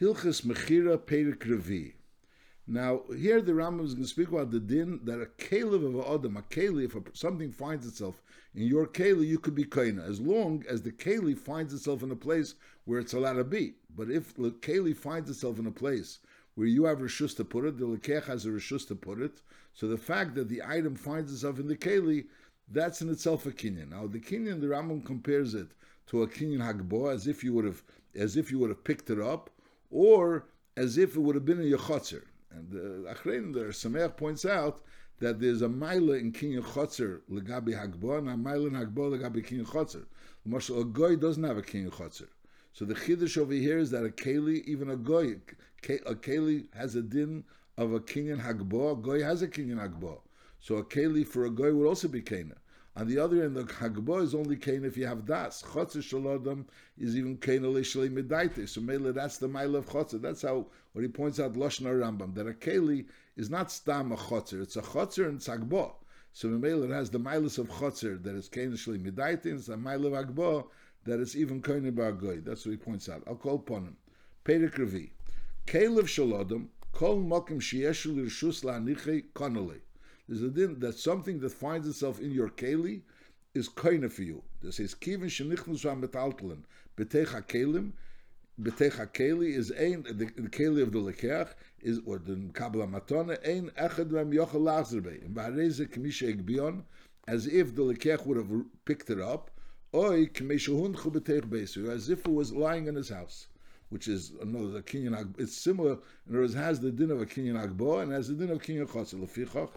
Hilchas Mechira Perik Revi. Now, here the Rambam is going to speak about the din that a kelev of a adam, a keli, if something finds itself in your keli, you could be kaina, as long as the keli finds itself in a place where it's allowed to be. But if the keli finds itself in a place where you have rishus to put it, the lekech has a rishus to put it, so the fact that the item finds itself in the keli, that's in itself a kinyan. Now, the kinyan, the Rambam compares it to a kinyan hagbo, as if you would have, as if you would have picked it up, or as if it would have been in your. And the Achrein, the Sameach points out that there's a mila in Kinyan Chotzer legabi Hagbo and a mila in Hagbo legabi Kinyan Chotzer. Marshal, a goy doesn't have a King Chotzer. So the chiddush over here is that a keli, even a goy, a keli has a din of a king in Hagbo, a goy has a king in Hagbo. So a keli for a goy would also be kena. On the other end, the Hagbo is only kain if you have das. Chotzer shalodam is even kain alishali medaite. So mele, that's the mile of chotzer. That's how what he points out Lashon Rambam that a keli is not stam a chotzer. It's a chotzer and it's hagbo. So mele, has the milas of chotzer that is kain alishali medaite. And it's a mile of hagbo that is even bargoy. That's what he points out. I'll call upon him. Perik Revi. Kelev shalodam kol mokim sheyeshul rishus la'anichei konolei. There's a din that something that finds itself in your keli is kind for you. This says kivin shenichnus metaltelen betecha kelim. Betecha keli is ein the, the keli of the lekeach is or the kabla matona ein echad mem yochel lachzerbe. In bareze kmisha egbion as if the lekeach would have picked it up. Oy kmeshahun chubetech besu as if it was lying in his house which is another the kinyan It's similar. Other words, has the din of a kinyan agbo and has the din of kinyan chotzer. Lefichach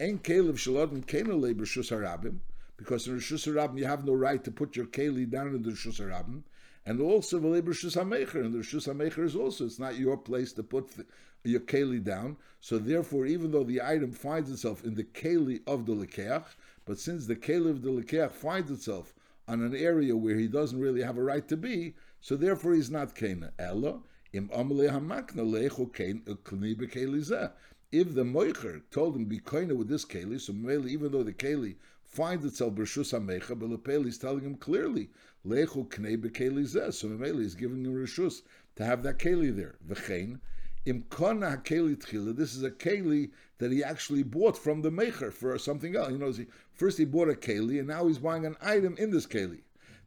Ein kelev shalodin kena labor shus harabim, because in Rishus Harabim you have no right to put your keli down in the Rishus Harabim, and also the labor Rishus HaMecher, and the Rishus HaMecher is also, it's not your place to put the, your keli down, so therefore even though the item finds itself in the keli of the Lekeach, but since the keli of the Lekeach finds itself on an area where he doesn't really have a right to be, so therefore he's not Kena. Ella, im amle hamakna lechu keni bekeli zeh if the moicher told him be koine with this keli, so Mele, even though the keli finds itself b'rshus hamecha, but Lepeli is telling him clearly lechu knei bekeli zeh. So Mele is giving him rishus to have that keli there. V'chein im kona hakeli tchila. This is a keli that he actually bought from the mecher for something else. You know, first he bought a keli, and now he's buying an item in this keli.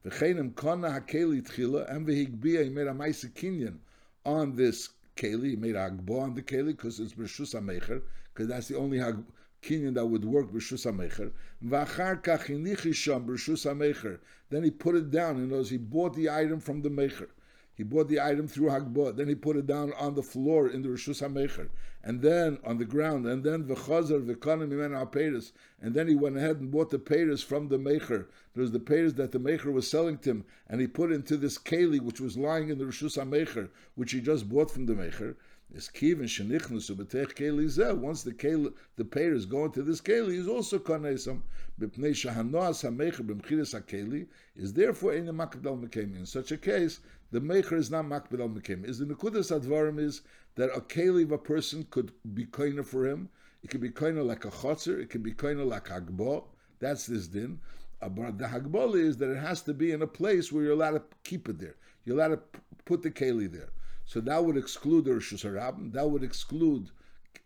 V'chein im kona hakeli tchila, and v'higbia he made a kinyan on this keli, he made a agbo on the keli because it's b'rshus hamecher, because that's the only hag, kinyan that would work b'rshus hamecher. V'achar. Then he put it down. Other words, he bought the item from the mecher. He bought the item through Hagbah. Then he put it down on the floor in the Rishus HaMecher. And then on the ground. And then V'chazar V'kanim Imen HaPeiris. And then he went ahead and bought the Peiris from the Mecher. There was the Peiris that the Mecher was selling to him. And he put into this Keli, which was lying in the Rishus HaMecher, which he just bought from the Mecher. Is kivin shenichnusu betech keli zeh. Once the keli, the payers go into this keli, is also kanesam b'pnei shahanoas hamecher b'mchiris hakeli is therefore in the makbel mekemi. In such a case, the mecher is not makbel mekemi. Is the nekudas advarim is that a keli of a person could be koiner for him. It could be koiner like a chotzer. It could be koiner like hagbo. That's this din. Uh, but the hagbal is that it has to be in a place where you're allowed to keep it there. You're allowed to put the keli there. So that would exclude the Rishus HaRabim, that would exclude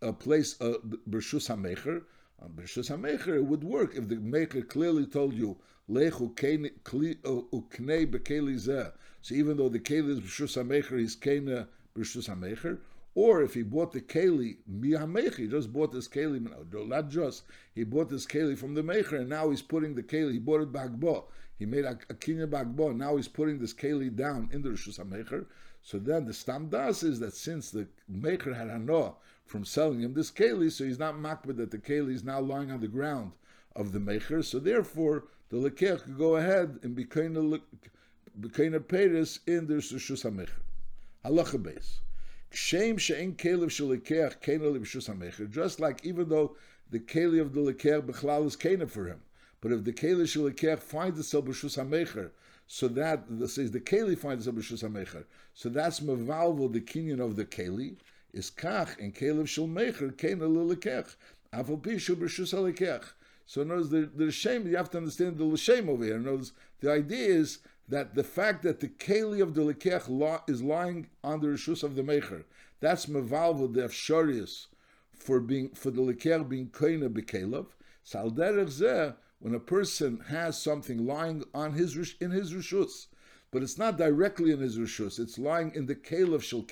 a place, uh, Rishus HaMecher. On Rishus HaMecher, it would work if the Mecher clearly told you, Lechu uh, uknei bekeli zeh. So even though the keli is Rishus HaMecher, he's kena Rishus HaMecher, or if he bought the keli mihamecher, he just bought this keli, not just, he bought this keli from the mecher, and now he's putting the keli, he bought it bagbo, he made a, a kinya bagbo, now he's putting this keli down in the Rishus HaMecher, so then the stam das is that since the maker had hanoah from selling him this keli, so he's not makbid that the keli is now lying on the ground of the maker. So therefore, the leker could go ahead and become a peris in the rishus hamecher. Halacha base. Shame she'en kelev shelikeach kena l'bishus hamecher. Just like even though the keli of the leker bechlal is kena for him, but if the keli shelikeach finds itself b'shus hamecher, so that says the keli finds a b'shus hamecher. So that's mevalvo the kinyan of the keli is kach and kelev shel mecher kena lilekech avol pishu b'shus halekech. So in other words, the, the shame you have to understand the l'shem over here. In other words, the idea is that the fact that the keli of the lekech is lying on the rishus of the mecher, that's mevalvo the afsharius for being for the lekech being koina bekelev. Salderech zeh, when a person has something lying on his in his rishus, but it's not directly in his rishus, it's lying in the shel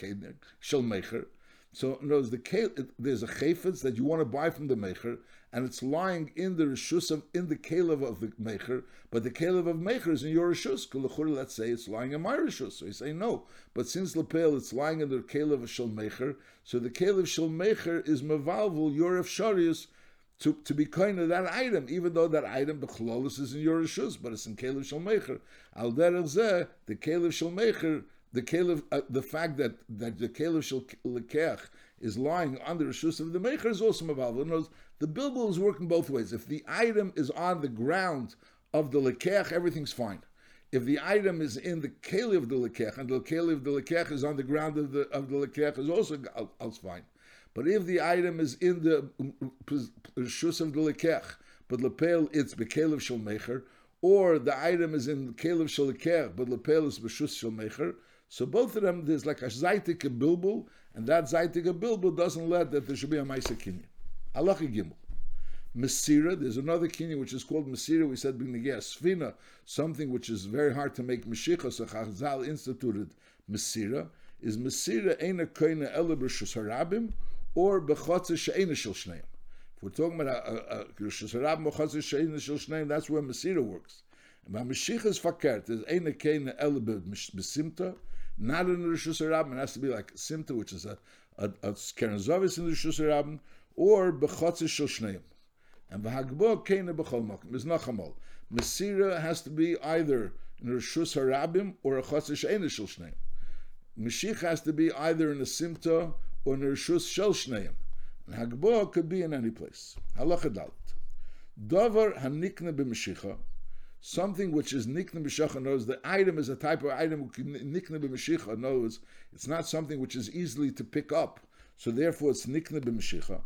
shel mecher. So the there's a chayfetz that you want to buy from the mecher, and it's lying in the rishus of in the kelev of the mecher, but the kelev of mecher is in your rishus. Let's say it's lying in my rishus. So you say no, but since lepel it's lying in the kelev of shel mecher, so the kelev shel mecher is mevalvul your sharius to, to be kind of that item, even though that item bechlolis is in your rishus, but it's in kelev shel mecher. Al derech the kelev shel mecher the caliph, uh, the fact that, that the caliph shel lekech is lying under the shoes of the maker is also maval. Knows the bilbil is working both ways. If the item is on the ground of the lekech, everything's fine. If the item is in the keli of the lekech and the keli of the lekech is on the ground of the of the lekech, is also else fine. But if the item is in the mm, mm, mm, shus of the lekech, but lepel it's bekelev shel mecher, or the item is in kelev shel lekech, but lepel is b'shus shel mecher, so both of them, there's like a zaitik bilbul, and that zaitik bilbul doesn't let that there should be a maisa kinyan. Halacha gimel. Mesira, there's another kinyan which is called Mesira, we said B'negeh Sfina, something which is very hard to make Meshicha, so Chazal instituted Mesira, is Mesira Eina Koina B'Rishus Harabim, or B'chotze She'ena Shel Shneim. If we're talking about a Rishus Harabim, B'chotze She'ena Shel Shneim, that's where Mesira works. And by Meshicha is fakert, there's Eina Koina Ele B'Simta, not in the Rabbin. It has to be like Simta, which is a, a, a Keren Zovis in the Rabbin, or Bechotzis Shel Shneim. And V'hagbo Kena B'chol Mokim. There's Nachamol. Mesira has to be either in Rishus Harabim or a Chotzis She'ena Shel Shneim. Mashiach has to be either in the Simta or Rishus Shel Shneim. And Hagbo could be in any place. Halacha Dalit. Dover Hanikne B'Mashiach something which is nikna b'shacha knows the item is a type of item nikna b'mashicha knows it's not something which is easily to pick up, so therefore it's nikna b'mashicha.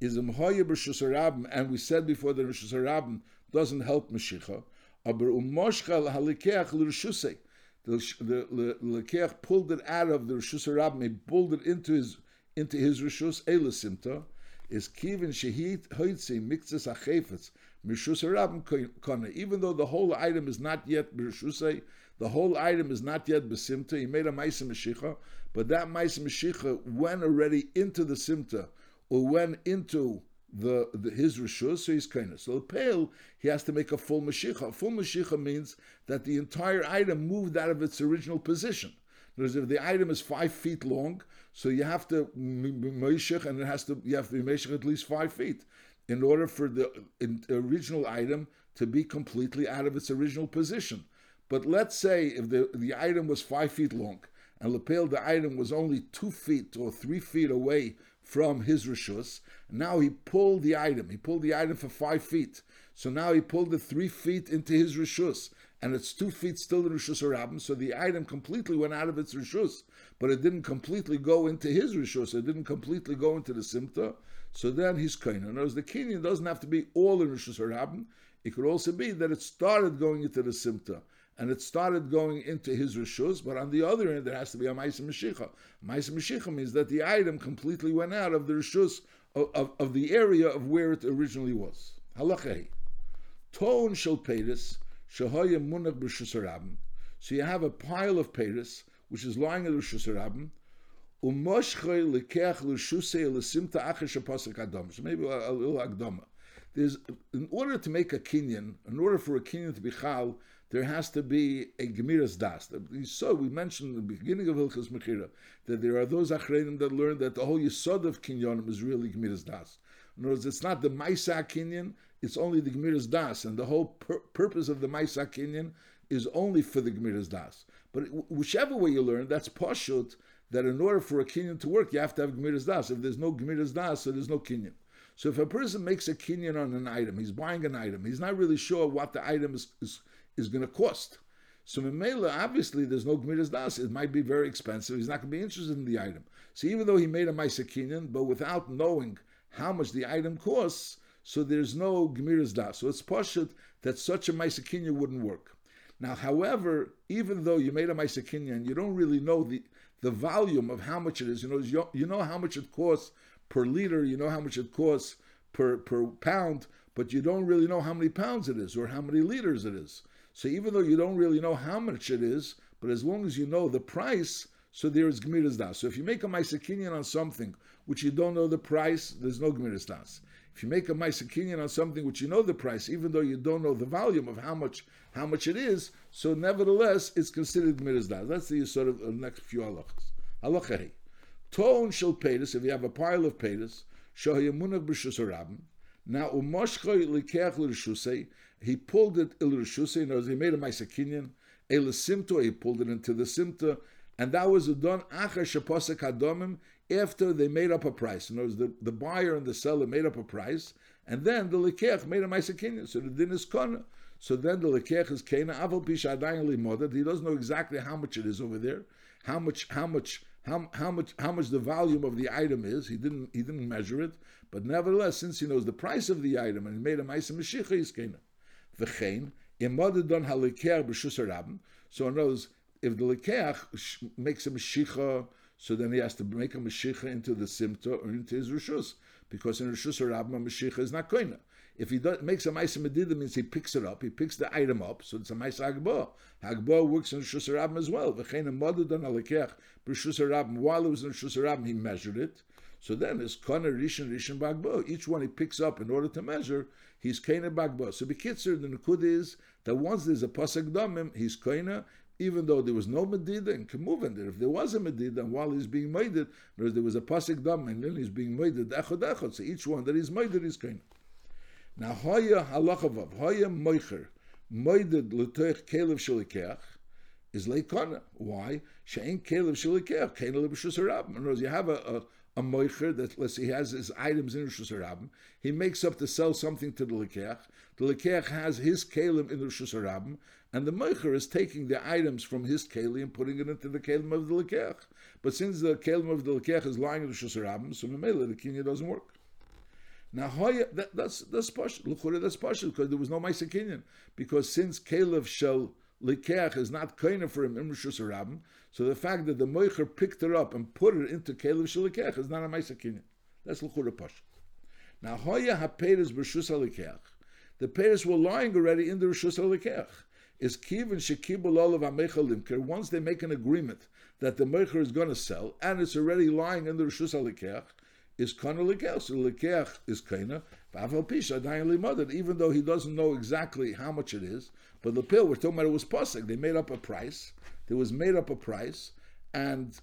Is a mhoya b'shusarabim, and we said before that b'shusarabim doesn't help mashicha. Aber umoshcha halikeach l'rishusei. The lekeach pulled it out of the rishusarabim, he pulled it into his into his rishus elasimta. Is kivin shehit hoitzi mikzas achefetz even though the whole item is not yet b'rishusay, the whole item is not yet b'simta. He made a ma'isa meshicha, but that ma'isa meshicha went already into the simta or went into the, the his rishus, so he's kind So the pale, he has to make a full meshicha. A full meshicha means that the entire item moved out of its original position. Because if the item is five feet long, so you have to meshich, and it has to you have to be meshich at least five feet in order for the original item to be completely out of its original position. But let's say if the, the item was five feet long and lapel the item was only two feet or three feet away from his rishus, now he pulled the item. He pulled the item for five feet. So now he pulled the three feet into his rishus, and it's two feet still in rishus harabim. So the item completely went out of its rishus, but it didn't completely go into his rishus. It didn't completely go into the simta. So then he's kain. In other words, the kinyan doesn't have to be all in Rishus Harabim. It could also be that it started going into the Simta and it started going into his Rishus, but on the other end, there has to be a Maisa Mashicha. Maisa Mashicha means that the item completely went out of the Rishus, of, of, of the area of where it originally was. Halachei. Ton shel Pedis, So you have a pile of Pedis, which is lying in Rishus Harabim, so maybe a, a little agdama. There's in order to make a kinyan, in order for a kinyan to be chal, there has to be a gemiras das. So we mentioned in the beginning of Hilchas Mechira that there are those achreinim that learn that the whole yisod of kinyanim is really gemiras das. In other words, it's not the maisa kinyan; it's only the gemiras das, and the whole pur- purpose of the maisa kinyan is only for the gemiras das. But whichever way you learn, that's pashut that in order for a kinyan to work, you have to have Gemiras Das. If there's no Gemiras Das, so there's no kinyan. So if a person makes a kinyan on an item, he's buying an item, he's not really sure what the item is, is, is going to cost. So Mimela, obviously, there's no Gemiras Das. It might be very expensive. He's not going to be interested in the item. So even though he made a Maisa kinyan, but without knowing how much the item costs, so there's no Gemiras Da. So it's poshut that such a Maisa kinyan wouldn't work. Now, however, even though you made a Maisakinya and you don't really know the, the volume of how much it is, you know, you, you know how much it costs per liter, you know how much it costs per, per pound, but you don't really know how many pounds it is or how many liters it is. So even though you don't really know how much it is, but as long as you know the price, so there is Gemiras Da. So if you make a Maisakinyan on something which you don't know the price, there's no Gemiras Das. If you make a Maisakinyan on something which you know the price, even though you don't know the volume of how much how much it is, so nevertheless it's considered Gemiras Das. That's the sort of uh, next few halachas. Halacha Tone shel Pedis, if you have a pile of Pedis, Shohayamunach b'Shus Now Umoshchoy likeach l'Rishusei, he pulled it il Rishusei, in other words, he made a Maisakinyan, El Simto, he pulled it into the Simta, and that was done after they made up a price. In other words, the, the buyer and the seller made up a price, and then the lekech made a ma'asekinyan. So the din is kona. So then the lekech is kena aval pisha adayin He doesn't know exactly how much it is over there, how much, how much. How, how much how much the volume of the item is he didn't he didn't measure it but nevertheless since he knows the price of the item and he made a ma'aseh mashicha he's kena v'chein imoded don halikeach b'shus so in other words if the lekeach makes a mashicha, so then he has to make a mashicha into the simta or into his rishus, because in rishus or rabba mashicha is not koina. If he does, makes a ma'isa medida, means he picks it up, he picks the item up, so it's a ma'isa hagba. Hagba works in rishus or rabba as well. V'chein a modud on a lekeach b'rishus rabba. While it was in rishus or rabba, he measured it. So then it's kana rishon rishon bagbo. Each one he picks up in order to measure, he's kana bagbo. So bekitzer, the nukud is that once there's a pasuk damim, he's kana, even though there was no Medida and Kemuvin, there. if there was a Medida while he's being made it, there was a Pasik Dam and then he's being made it, echad echad, so each one that he's made is kind. Now, Hoya halachavav, Hoya moicher, moided l'toich kelev shalikeach, is leikona. Why? Shein kelev shalikeach, kena lebeshus harabim. In other words, you have a, a a moicher that let's say he has his items in Rosh Hashanah. He makes up to sell something to the Lekech. The Lekech has his kalim in Rosh Hashanah, and the moicher is taking the items from his kalim and putting it into the kelim of the Lekech. But since the kelim of the Lekech is lying in Rosh Hashanah, so Mamela, the kinya doesn't work. Now, that, that's that's partial. That's partial because there was no Maisa Kinyan. Because since Caleb shall Likeach is not kind for him in Rosh Hashanah, so the fact that the Moicher picked her up and put it into Caleb Shalikech is not a Maisa Kinyan. That's Luchura Pash. Now, Hoya HaPeres B'Rshus HaLikech. The Peres were lying already in the Rishus HaLikech. Is Kivin Shekibul Olav HaMecha Once they make an agreement that the Mecher is going to sell, and it's already lying in the Rishus HaLikech, is Kana Likech. So Likech is Kana. Even though he doesn't know exactly how much it is, but the pill we're talking about it was pasuk. They made up a price, there was made up a price, and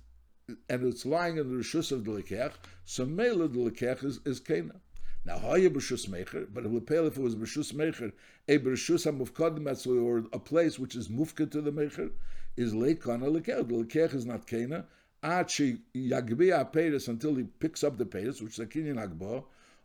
and it's lying in the rishus of the lekech. So mele the lekech is, is kena. Now haya b'rishus mecher, but it would pay if it was b'rishus mecher, a b'rishus hamufkadim or a place which is mufka to the mecher is lekana lekech. The lekech is not kena. Achi yagbia peiris until he picks up the peiris, which is a kinyan agbo.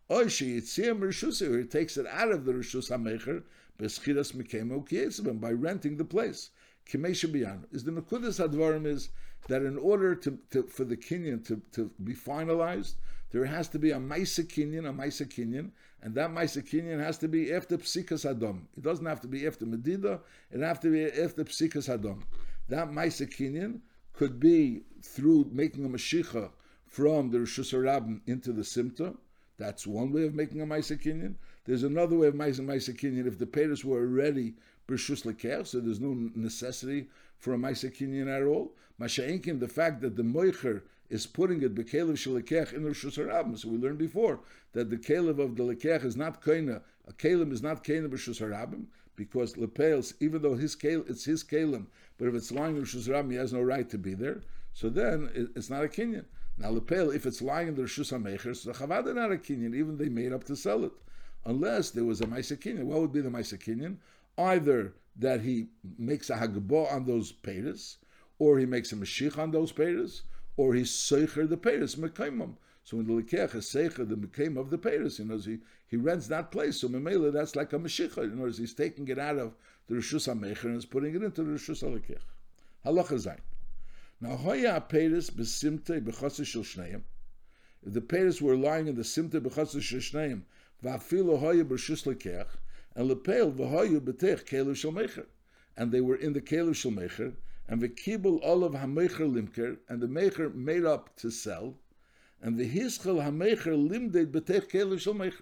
Or she or he takes it out of the rishus hamecher beschiras mikemo by renting the place is the Nakudas Advarim is that in order to, to, for the Kenyan to, to be finalized, there has to be a Maisa Kenyan, a Maisa Kenyan, and that Maisa Kenyan has to be after Psikas Adom. It doesn't have to be after Medida, it has to be after Psikas Adom. That Maisa Kenyan could be through making a Mashiach from the Rosh Hashanah into the Simta. That's one way of making a Maisa Kenyan. There's another way of making Maisa Kenyan if the Peders were already b'rshus leker, so there's no necessity for a ma'aser kinyan at all. Masha'inkin, the fact that the moicher is putting it bekelev shalekech in rishus harabim. So we learned before that the kelev of the lekech is not koina. A kelim is not koina b'rishus harabim because lepels, even though his kel, it's his kelim, but if it's lying in rishus harabim, he has no right to be there. So then it's not a kinyan. Now lepel, if it's lying in the rishus hamecher, so the chavada not a kinyan. Even they made up to sell it, unless there was a ma'aser kinyan. What would be the ma'aser kinyan? either that he makes a hagbo on those peiros, or he makes a mashich on those peiros, or he's seicher the peiros mekaimam. So when the lekech is seicher the mekaim of the peiros, you know, he, he rents that place. So memela that's like a. In other words, he's taking it out of the rishus hamecher and is putting it into the rishus halekech. Halacha zayin. Now hoya peiros besimte bechotzer shel shneim. If the peiros were lying in the simte bechotzer shel shneim, va'afilo hoya b'rishus lekech, and lepel v'hayu b'tech kelu shel mecher. and they were in the Kelev Shel Mecher, and the Kibul Olav HaMecher Limker, and the Mecher made up to sell, and the Hischel HaMecher Limded Betech Kelev Shel.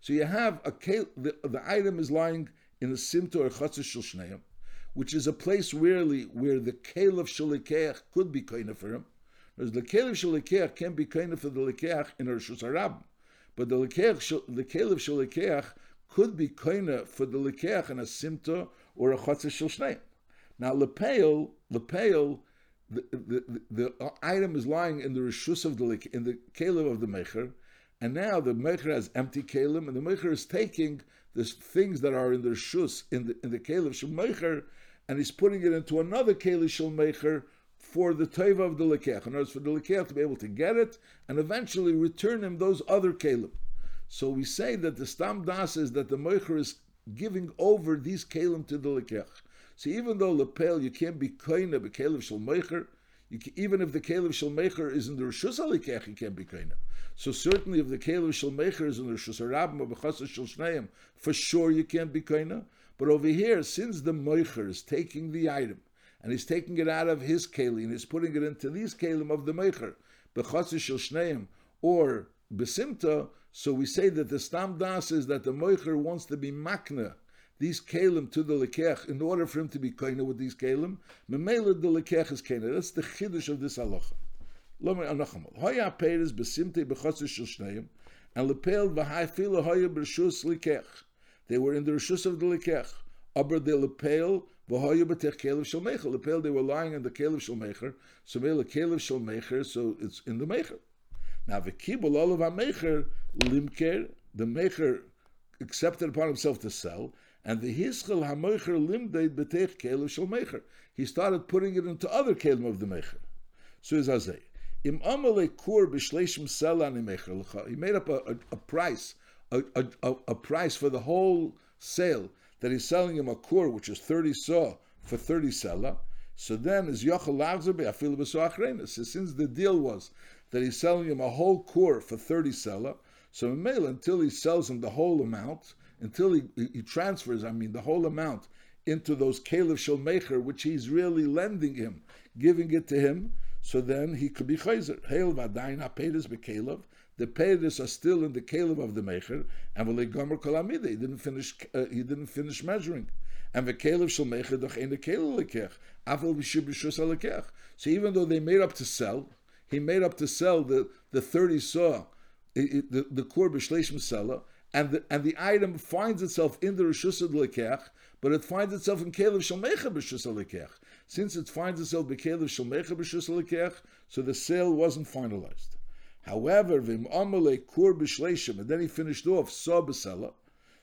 So you have a the, the item is lying in a simto or chatzis shel shneim, which is a place rarely where the kelev shalikeach could be kind for him. Whereas the kelev shalikeach can be kind for the lekeach in rishus harab, but the lekeach the kelev shalikeach could be kind for the lekeach in a simto or a chatzis shel shneim. Now lepeil lepeil. The, the, the, the, item is lying in the rishus of the in the kelev of the mecher, and now the Mecher has empty Kalim, and the Mecher is taking the things that are in the Shus, in the, in the Shul Mecher, and he's putting it into another Kalim Shul Mecher for the Teva of the Lekech. In other words, for the Lekech to be able to get it and eventually return him those other Kalim. So we say that the Stam Das is that the Mecher is giving over these Kalim to the Lekech. So even though Lepel, you can't be Koina, be Kalim Shul Mecher, even if the Kalim Shalmecher is in the Rishus Lekech, you can't be Koina. So certainly, if the Kelev Shalmecher is in the Bechasa Shel for sure you can't be Kaina. But over here, since the Mecher is taking the item and he's taking it out of his and he's putting it into these Kelim of the Mecher, Bechasa Shalshneim or Besimta, so we say that the Stam Das is that the Mecher wants to be Makna these kalim to the lekech in order for him to be kaina with these kalim. Memela the lekech is kaina. That's the chiddush of this halacha. Lo me anachamol. Hoya peiris besimte shel shneim, and lepel v'hai fila hoya b'rshus likech. They were in the rishus of the likech. Aber de lepel v'hoya b'tech kelev shel mecher. Lepel, they were lying in the kelev shel mecher. So mele kelev shel mecher, so it's in the mecher. Now v'kibul olav ha-mecher limker, the mecher accepted upon himself to sell, and the hischel ha-mecher limdeid b'tech kelev shel. He started putting it into other kelim of the mecher. So is Azay. Im amale kur b'shleishim selan He made up a, a, a price, a, a, price for the whole sale that he's selling him a kur, which is 30 saw for 30 sela. So then is yochel lagzer be'afil b'soachreina. So since the deal was that he's selling him a whole kur for 30 sela, so Mele, until he sells him the whole amount, until he, he transfers, I mean, the whole amount into those Caleb Shulmecher, which he's really lending him, giving it to him, so then he could be chayzer. Hail vadayin hapedis bekelev. The pedis are still in the kelev of the mecher, and v'le gomer kolamide. He didn't finish. Uh, he didn't finish measuring. And the kelev shel mecher doch in the kelev lekech. Lekech. So even though they made up to sell, he made up to sell the the thirty saw, the the core b'shleishim seller, and the and the item finds itself in the rishus lekech, but it finds itself in kelev shel mecher b'shus lekech. Since it finds itself in bekelev shalmecha b'shus so the sale wasn't finalized. However, vim amale kur b'shleishim, and then he finished off saw b'sela.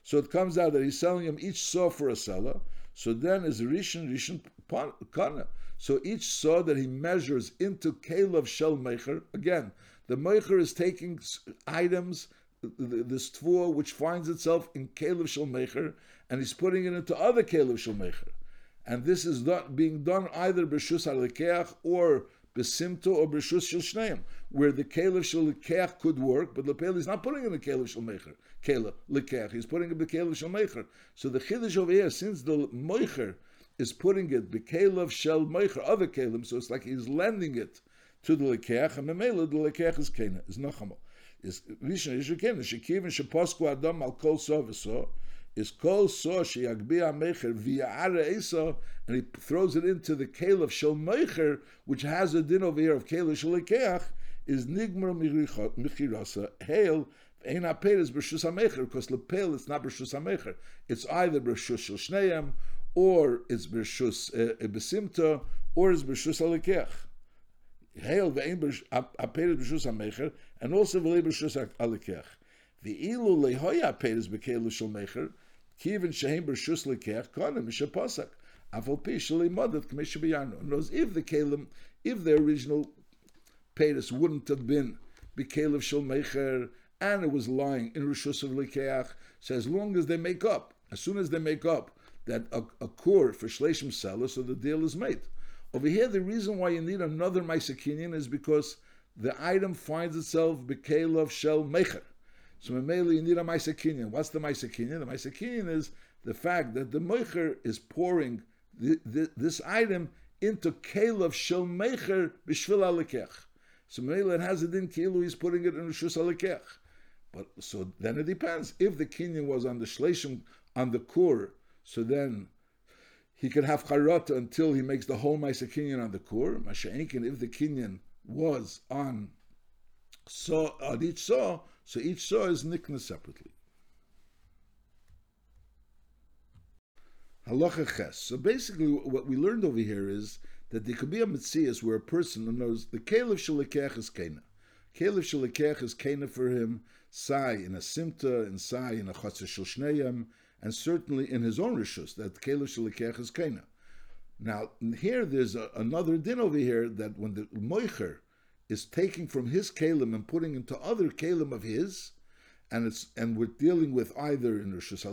So it comes out that he's selling him each saw for a seller. So then is rishon rishon kana. So each saw that he measures into kelev shel mecher. Again, the mecher is taking items this tvua which finds itself in kelev shel mecher, and he's putting it into other kelev shel mecher and this is not being done either b'shus halekeach or b'simto or b'shus shel shneim, where the kelev shel could work, but lepel is not putting in the kelev shel mecher, kelev lekeach, he's putting it in the kelev shel mecher. So the chiddush over here, since the moicher is putting it b'kelev shel mecher, other kelim, so it's like he's lending it to the lekeach, and memela the lekeach is kena, is nachama. Is rishon yishukena, shekivin sheposku adam al kol so is kol so sheyagbia mecher v'ya'ara esa, and he throws it into the of shel mecher, which has a din over here of kale shel is nigmar michirasa hail ein aperes b'shus hamecher, because lepel it's not b'shus hamecher, it's either b'shus shel shneim, or it's b'shus uh, besimta, or it's b'shus alekeach. Hail ve'ein aperes b'shus hamecher, and also v'lei b'shus alekeach. The ilu lehoya aperes b'kelu shel mecher, Kivin shehem b'rshus lekech konim mishaposak. Afal pi modat k'mishabiyanu. Knows if the kalim, if the original paytas wouldn't have been b'kelev shel mecher and it was lying in rishus of lekeach, so as long as they make up, as soon as they make up that a, a core for shleishim seller, so the deal is made. Over here, the reason why you need another Maisakinian is because the item finds itself b'kelev shel mecher. So mainly you need a Maisakinian. What's the Maisakinian? The Maisakinian is the fact that the Moicher is pouring the, the, this item into Kalev Shel Mecher B'Shvil Alekech. So Mela it has it in Kilu, he's putting it in Rishus Alekech. But so then it depends. If the Kenyan was on the Shleshim, on the Kur, so then he can have Charata until he makes the whole Maisa on the Kur. Masha'inkin, if the Kenyan was on saw on each saw, so each saw is nikna separately. Halacha ches. So basically, what we learned over here is that there could be a mitzias where a person who knows the caliph shalekech is kena. Caliph shalekech is kena for him, sai in a simta, and sai in a chatzah shel and certainly in his own rishus, that caliph shalekech is kena. Now, here there's a, another din over here that when the moicher is taking from his kalim and putting into other kalim of his, and it's and we're dealing with either in a Shus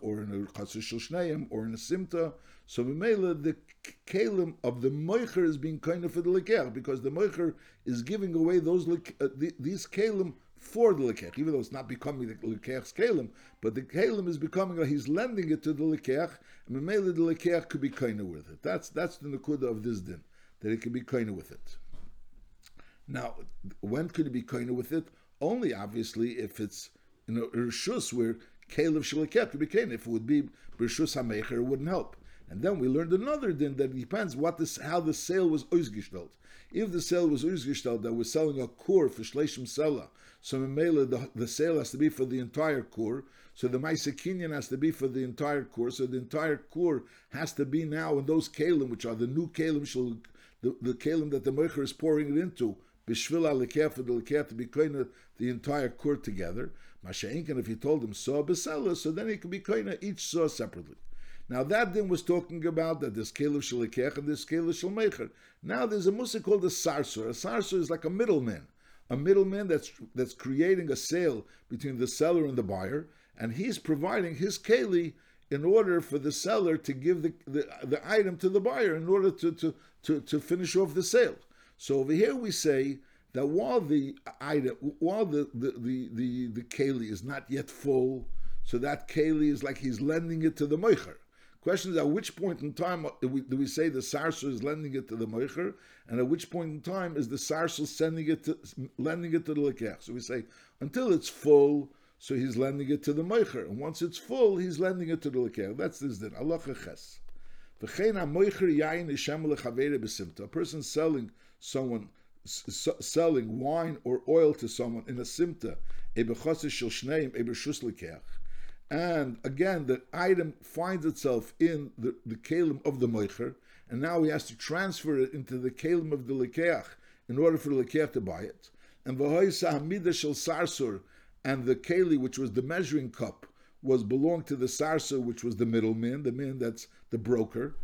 or in a Chatzis or in a Simta. So Mimela, the kalim of the Moicher is being kind of for the Lekech because the Moicher is giving away those uh, the, these kalim for the Lekech, even though it's not becoming the Lekech's kalim, but the kalim is becoming, or he's lending it to the Lekech, and Mimela the Lekech could be kind with it. That's that's the Nakuda of this din, that it can be kind with it. Now, when could it be kind with it? Only obviously if it's you know rishus where Caleb Shalaket could be kain. If it would be rishus hamecher, it wouldn't help. And then we learned another din that depends what this how the sale was oizgestelt. If the sale was oizgestelt that was selling a kur for shleishim sela, so the, the sale has to be for the entire kur. So the Maisa has to be for the entire kur. So the entire kur has to be now in those kalim, which are the new kalim, the, the kalim that the mecher is pouring it into, alikeh for the likeh to be koina the entire court together. Masha'inkin, if he told him saw besela, so then he could be koina each saw separately. Now that then was talking about that there's kelev shalikech and there's kelev shalmecher. Now there's a musa called a sarsur. A sarsur is like a middleman, a middleman that's that's creating a sale between the seller and the buyer, and he's providing his keli in order for the seller to give the, the, the item to the buyer in order to, to, to, to finish off the sale. So over here we say that while the item, while the the the the, the keli is not yet full, so that keli is like he's lending it to the moicher. Question is, at which point in time do we, do we say the sarsu is lending it to the moicher, and at which point in time is the sarsu sending it to lending it to the lekech? So we say until it's full, so he's lending it to the moicher, and once it's full, he's lending it to the lekech. That's this din. Allah ches. A person selling someone selling wine or oil to someone in a simta, and again the item finds itself in the, the kalim of the moicher, and now he has to transfer it into the kalim of the lekeach in order for the lekeach to buy it. And shel sarsur, and the keli, which was the measuring cup, was belonged to the sarsur, which was the middleman, the man that's the broker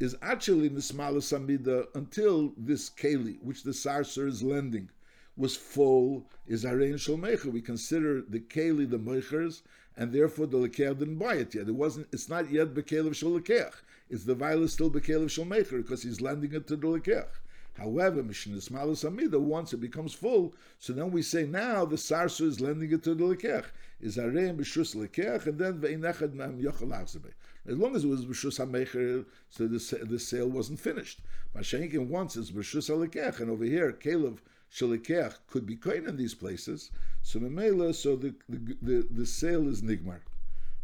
is actually Nismala Samida until this Keli, which the Sarser is lending, was full, is Arein Shal We consider the Keli the Meichers, and therefore the Lekeach didn't buy it yet. It wasn't. It's not yet Bekelev Shal Lekeach. It's the violet still Bekelev Shal because he's lending it to the Lekeach. However, Mishnah Smalas Amida, once it becomes full, so then we say now the Sarsu is lending it to the Lekech. Is Areim B'Shus Lekech, and then Ve'inechad Nam Yochel as long as it was b'shus hamecher, so the, the sale wasn't finished. Mashenkin once it's b'shus halekech, and over here Caleb shalekech could be koin in these places. So memela, so the, the the, the sale is nigmar.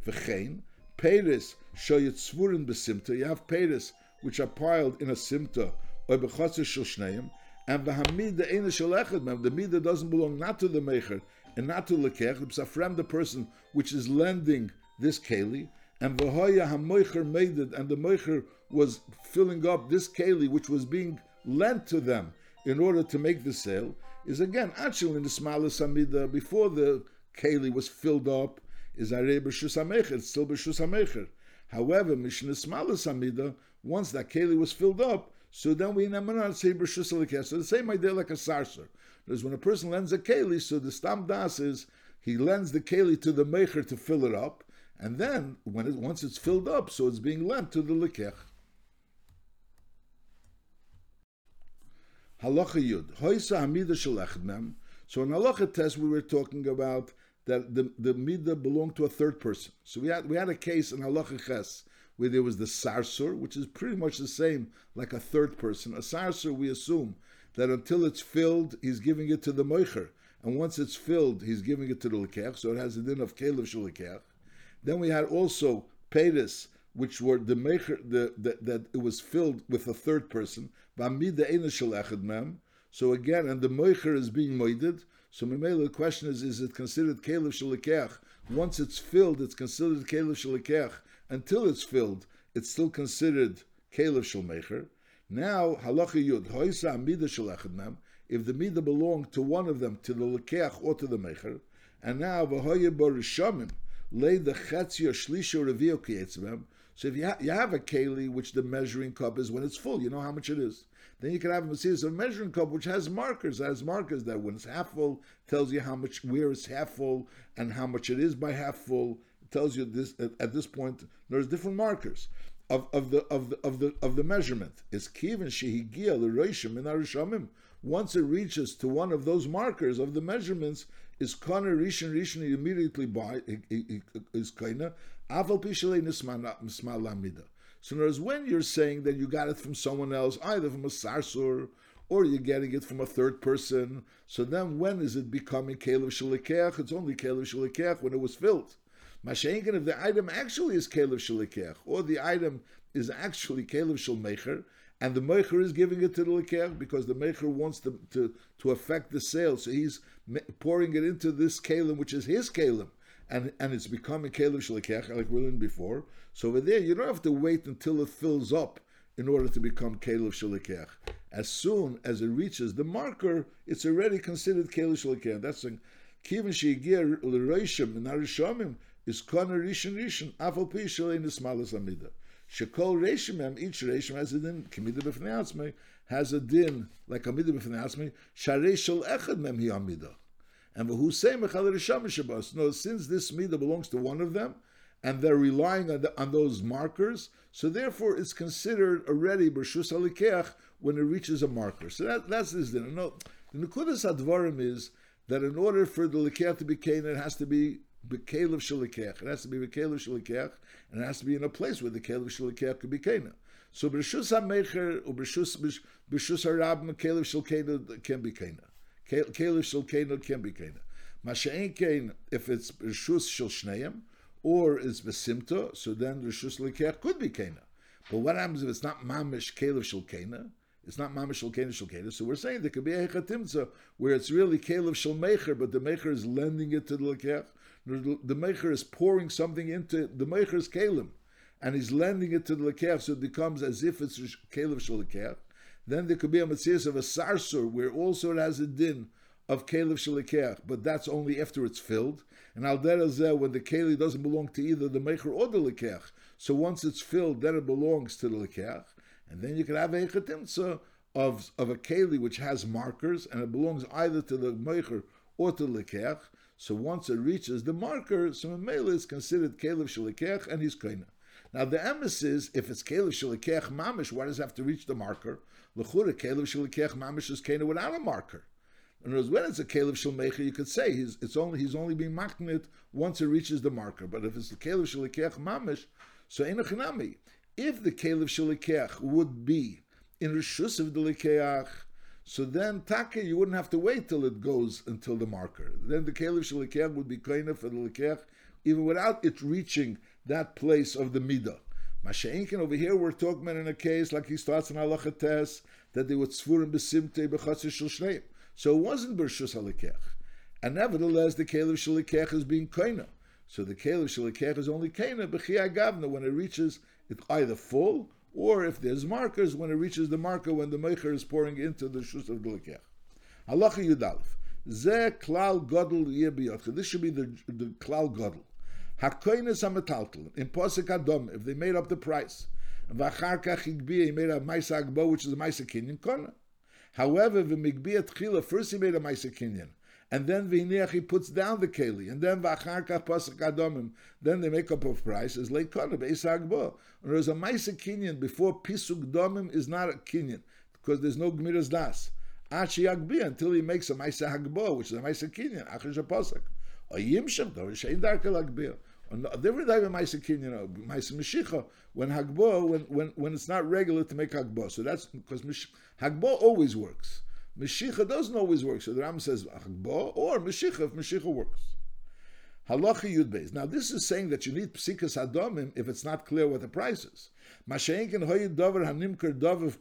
V'chein peiris shoyetzvurin besimta. You have peiris which are piled in a simta or b'chatzis shel and v'hamid the ena shalechad The mida doesn't belong not to the mecher and not to lekech. It's a friend, the person which is lending this keli and Vahoya HaMoicher made it, and the Moicher was filling up this Keli, which was being lent to them in order to make the sale, is again actually in the Smala Samida before the Keli was filled up, is still B'Shus HaMecher. However, Mishnah Smala Samida, once that Keli was filled up, so then we not say B'Shus. So the same idea like a Sarser. Because when a person lends a Keli, so the Stam Das is, he lends the Keli to the Mecher to fill it up, and then when it, once it's filled up, so it's being lent to the lekech. Halacha Yud. Hamida. So in Halacha test, we were talking about that the, the Midah belonged to a third person. So we had we had a case in Halacha Ches where there was the sarsur, which is pretty much the same like a third person. A sarsur, we assume that until it's filled, he's giving it to the moicher, and once it's filled, he's giving it to the lekech, so it has a din of kelev shalekech. Then we had also peiris, which were the mecher, the, the, that it was filled with a third person. So again, and the moicher is being moided. So the question is, is it considered kelev shalekech? Once it's filled, it's considered kelev shalekech. Until it's filled, it's still considered kelev shalmecher. Now, halacha yud, hoisa amida shalechad if the midah belonged to one of them, to the lekeach or to the mecher, and now v'hoye barishamim lay the chetzio shlisho revio kiyetzvem. So if you, ha- you have a keli, which the measuring cup is when it's full, you know how much it is. Then you can have a series of measuring cup which has markers, has markers that when it's half full tells you how much where it's half full and how much it is by half full. It tells you this at, at this point. There's different markers of, of the of the of the of the measurement. Is kivin shehigia the roishim in arishamim once it reaches to one of those markers of the measurements, is kana rishon rishon immediately by is kana nisma lamida. So, in other words, when you're saying that you got it from someone else, either from a sarsur or you're getting it from a third person, so then when is it becoming kelev shalikech? It's only kelev shalikech when it was filled. Mashenkin, if the item actually is kelev shalikech, or the item is actually kelev shalmecher, and the Meicher is giving it to the Lekech because the Meicher wants to, to, to affect the sale. So he's pouring it into this Kalim, which is his Kalim. And, and it's becoming Kalim Shalekech, like we learned before. So over there, you don't have to wait until it fills up in order to become Kalim Shalekech. As soon as it reaches the marker, it's already considered Kalim Shalekech. That's saying, Kivin Sheigir L'Reishim and Arishamim is Kana Rishon Rishon, Afal Pi Shalei Nismalas Amidah. Shekol Reshimem, each Reshim has a din, Kemida B'fnei has a din, like Amida B'fnei Atzmei, Sharei Shel Echad Mem Hi Amida. And Risham Shabbos. No, since this Mida belongs to one of them, and they're relying on, the, on those markers, so therefore it's considered already Bershus Alikeach when it reaches a marker. So that, that's this din. No, the Nekudas Advarim is that in order for the Likeach to be Canaan, it has to be bekelev shalikech. It has to be bekelev shalikech, and it has to be in a place where the kelev shalikech could be kena. So b'rishus hamecher or b'rishus b'rishus harab kelev shalkena can be kena. Kelev shalkena can be kena. Masha'en if it's b'rishus shel shneim or it's besimta, so then rishus likech could be kena. But what happens if it's not mamish kelev shalkena? It's not mamish shalkena shalkena. So we're saying there could be a hechatimza where it's really kelev shalmecher, but the mecher is lending it to the lekech the Mecher is pouring something into the Mecher's Kalim, and he's lending it to the Lekech, so it becomes as if it's Kalim Shalekech. Then there could be a Matthias of a Sarsur, where also it has a din of Kalim Shalekech, but that's only after it's filled. And Al Derazeh, when the Kali doesn't belong to either the Mecher or the Lekech, so once it's filled, then it belongs to the Lekech. And then you can have a Echatimtza of, of a Kali which has markers, and it belongs either to the Mecher or to the Lekech. So once it reaches the marker, so Mamela is considered Kalev Shalikech and he's Kaina. Now the emes if it's Kalev Shalikech Mamish, why does it have to reach the marker? L'chura Kalev Shalikech Mamish is kena without a marker. Other words, when it's a Kalev Shalmecher, you could say he's, it's only, he's only being maknit once it reaches the marker. But if it's the Kalev Shalikech Mamish, so Enochinami. If the Kalev Shalikech would be in Rishus of the Likeach, so then taka you wouldn't have to wait till it goes until the marker. Then the kalif shalikech would be kena for the likech even without it reaching that place of the midah. Masha'inkin over here we're talking in a case like he starts in halacha tes that they would svurim besimte bechatzir shel shneim. So it wasn't bershus halikech, and nevertheless the kalif shalikech is being kaina. So the kalif shalikech is only kaina b'chiyah gavna when it reaches it either full or if there's markers, when it reaches the marker, when the Meicher is pouring into the Shus of Glikech. Halacha Yudalef. This should be the, the klal godel. Hakoines hametaltel. In posek adom, if they made up the price. V'achar kach igbiya, he made a maisa agbo, which is a maisa kinyan kona. However, v'migbiya tchila, first he made a maisa kinyan and then v'iniach he puts down the keli, and then v'acharkach pasuk adomim, then they make up a price as late kodev eisagbo. And there's a ma'isa kinyan before pisuk domim is not a kinyan because there's no gmiras das. Achi yagbi until he makes a ma'isa hagbo, which is a ma'isa kinyan achash pasuk. A yimshem though shein darkel agbir. A different type of Maisa Kinyan, Maisa Meshicha, when Hagbo, when, when, when it's not regular to make Hagbo. So that's because Hagbo always works. Meshicha doesn't always work. So the Ram says Hagbo or Meshicha if Meshicha works. Halacha Yud Beis. Now this is saying that you need Psikas Adomim if it's not clear what the price is. Masha'enkin Hoyid Dover Dover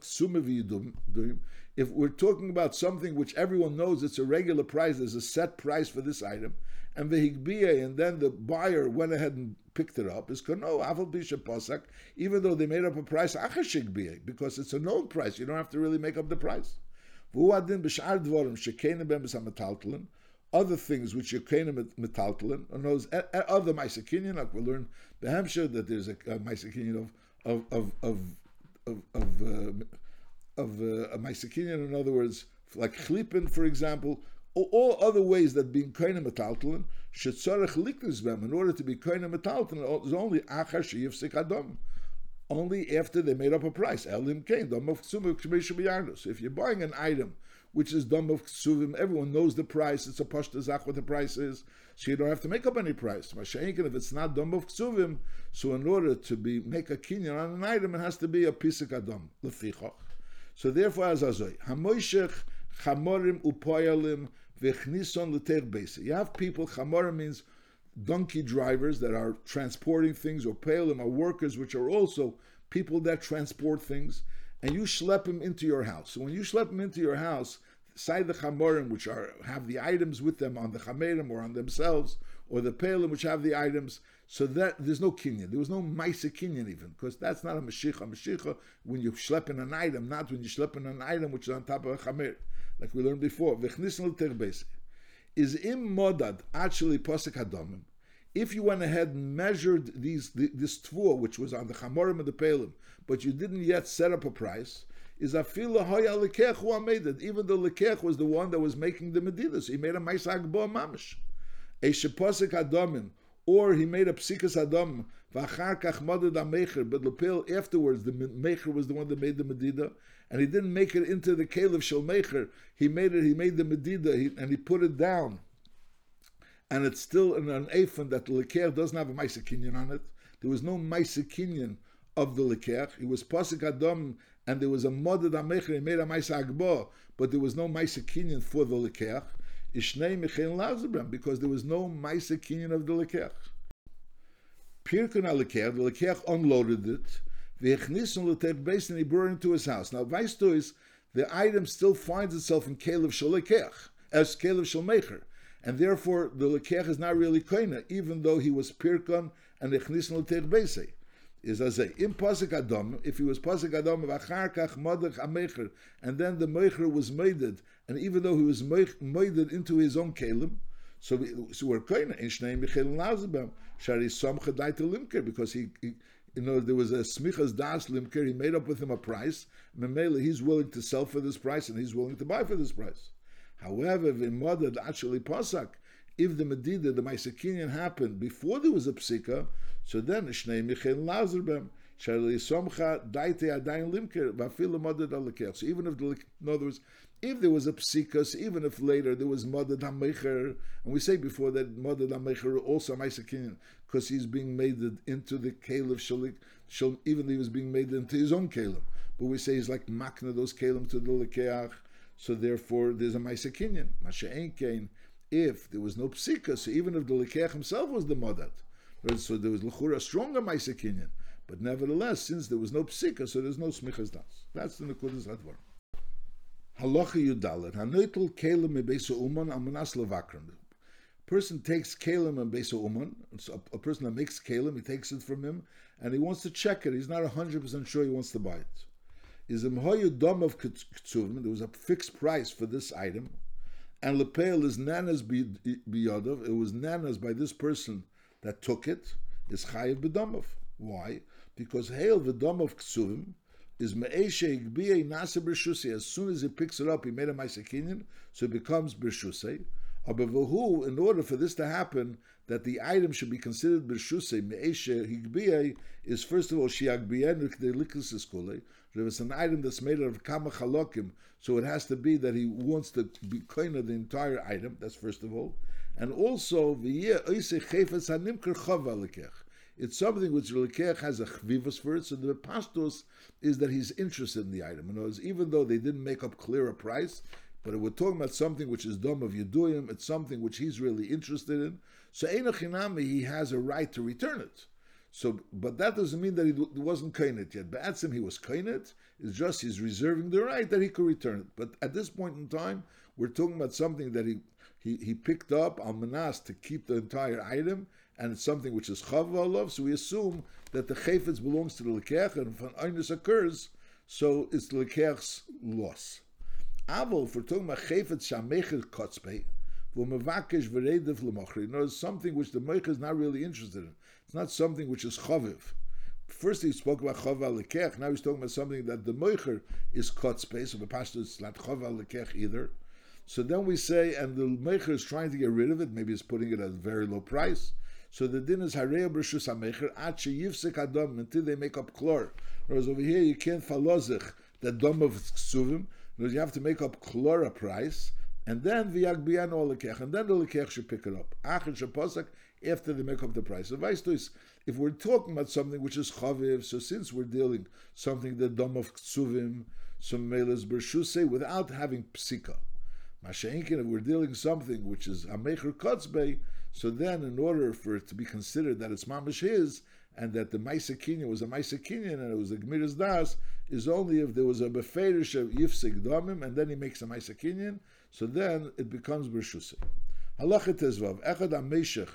If we're talking about something which everyone knows it's a regular price, there's a set price for this item, and the higbiya, and then the buyer went ahead and picked it up, is kono aval bisha even though they made up a price achashigbiya, because it's a known price. You don't have to really make up the price. Other things which you can metaltalin, and those other maisakinyan, like we learn the Hampshire that there's a, a maisakinyan of of of of of of, uh, of uh, a maisakinyan. In other words, like chlipin, for example, all other ways that being koine metaltalin should tzarech liknus them. in order to be koine metaltalin is only achar sheyivsik adam. Only after they made up a price. Elim kain dom of ksumim So if you're buying an item which is dom of ksuvim, everyone knows the price. It's a pashta zach what the price is, so you don't have to make up any price. Masha'inkin, if it's not dom of ksuvim, so in order to be make a kinyan on an item, it has to be a pisik adam lefichach. So therefore, as azoy, hamoishech chamorim upoyalim you have people, chamora means donkey drivers that are transporting things, or palim are workers, which are also people that transport things, and you schlep them into your house. So when you schlep them into your house, side the chamorim, which are have the items with them on the chamerim or on themselves, or the palim, which have the items, so that there's no kinyan. There was no maisa kinyan even, because that's not a mashicha. A mashicha when you schlep in an item, not when you schlep in an item which is on top of a chamer like we learned before, is im modad actually posik hadomim. If you went ahead and measured these this tvua, which was on the chamorim of the pelim, but you didn't yet set up a price, is afila hoya lekech who made it. Even though lekech was the one that was making the medidas, he made a maisag bo mamish, a sheposik hadomim, or he made a psikas hadom but lepil afterwards the mecher was the one that made the medida, and he didn't make it into the Caliph Shalmecher. He made it. He made the Medida, he, and he put it down. And it's still in an Ephon that the Leker doesn't have a Maisakinyan on it. There was no Maisakinyan of the Leker. It was Pasik Adam, and there was a Moded Amecher. He made a Agbo, but there was no Maisakinyan for the Leker. Ishnei Michael Lazarem, because there was no Maisakinyan of the Leker. Pirkun Leker, the Leker unloaded it V'echnisun l'tet beis, and he brought it into his house. Now, du is, the item still finds itself in Kalev Shalekech, as Kalev Shalmecher. And therefore, the Lekech is not really Koina, even though he was Pirkon and Echnisun l'tet beis. Is as a im pasik adam, if he was pasik adam v'achar kach madach amecher, and then the mecher was made and even though he was made into his own kelim, so, we, so we're koina in shnei michel lazabam shari somcha daita limker because he, he you know, there was a smichas das limker. He made up with him a price. Memela, he's willing to sell for this price, and he's willing to buy for this price. However, v'imodad actually pasak. If the medida, the Maisakinian happened before there was a psika, so then shnei michel lazerbem shali somcha daite adayin limker v'afilu modad alakech. So even if the, in other words, if there was a psikas, even if later there was modad hamecher, and we say before that modad hamecher also Maisakinian, because he's being made into the Caleb Shalik, even though he was being made into his own Caleb. But we say he's like makna those Caleb to the Lekeach, so therefore there's a Maisa Kinyan. Masha if there was no psika, so even if the Lekeach himself was the Modat, so there was Lechura stronger Maisa Kinyan. But nevertheless, since there was no psika, so there's no smichas das. That's the Nekudas Advar. Halacha Yudalet. Hanoitel Kalem Mebesa Uman Amanas Levakram person takes kalim and besa uman, a, person that makes kalim, he takes it from him, and he wants to check it. He's not hundred percent sure he wants to buy it. Is a mhoyu dom of ktsuvim. There was a fixed price for this item, and lepeil is nanas biyodov. It was nanas by this person that took it. Is chayiv bedomov. Why? Because hail dom of ktsuvim is me'eshe igbiye nasa b'rshusei. As soon as he picks it up, he made a ma'asekinian, so it becomes b'rshusei. Abavuhu, in order for this to happen, that the item should be considered b'shuse me'eshe higbiyah is first of all shiagbiyah likus kule. If it's an item that's made out of kama chalokim, so it has to be that he wants to be kind of the entire item. That's first of all, and also it's something which Lekech has a chvivus for it. So the pastos is that he's interested in the item. In other words, even though they didn't make up clear a price, but if we're talking about something which is dom of Yeduyim, it's something which he's really interested in. So Einachinami, he has a right to return it. So, but that doesn't mean that he wasn't kainet yet. But Be'atzim, he was kainet. It's just he's reserving the right that he could return it. But at this point in time, we're talking about something that he he, he picked up al manas to keep the entire item, and it's something which is chav So we assume that the chayfetz belongs to the lekech, and if an einus occurs, so it's the lekech's loss. Avol, we're talking about chayfetz shamecher kotzpei, v'mevakesh v'redev you know, something which the mecher is not really interested in. It's not something which is chaviv. First he spoke about chava lekech, now he's talking about something that the moicher is cut so the pastor is not chava lekech either. So then we say, and the mecher is trying to get rid of it, maybe he's putting it at a very low price. So the din is hareya b'rshus hamecher at sheyivsek adam until they make up klor. Whereas over here you can't falozich the dom of ksuvim, because you have to make up klor a price, and then v'yagbiyan lekech, and then the lekech should pick it up. Achid shaposak after they make up the price. So is, if we're talking about something which is chaviv, so since we're dealing something the dom of ksuvim, some melas bershuse, without having psika. Masha'inkin, if we're dealing something which is amecher kotzbei, so then in order for it to be considered that it's mamish his, and that the Maisakinyan was a Maisakinyan and it was a Gemiras Das, is only if there was a Beferish of Yifsik Domim, and then he makes a Maisakinyan, so then it becomes Bershuse. Halacha Tezvav, Echad HaMeshech,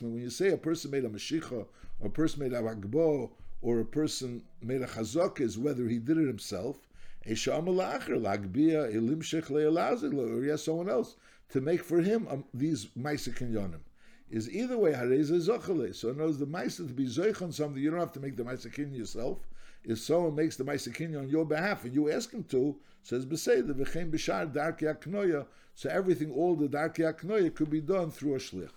when you say a person made a mashicha, or a person made a magbo, or a person made a chazak, is whether he did it himself, or he has someone else to make for him um, these maisa kinyonim. Is either way hareza zochale. So knows the maisa to be zoich on something, you don't have to make the maisa kinyon yourself. If someone makes the maisa kinyon on your behalf and you ask him to, says Beseda, v'chem b'shar darki aknoya, so everything, all the darki aknoya could be done through a shlich.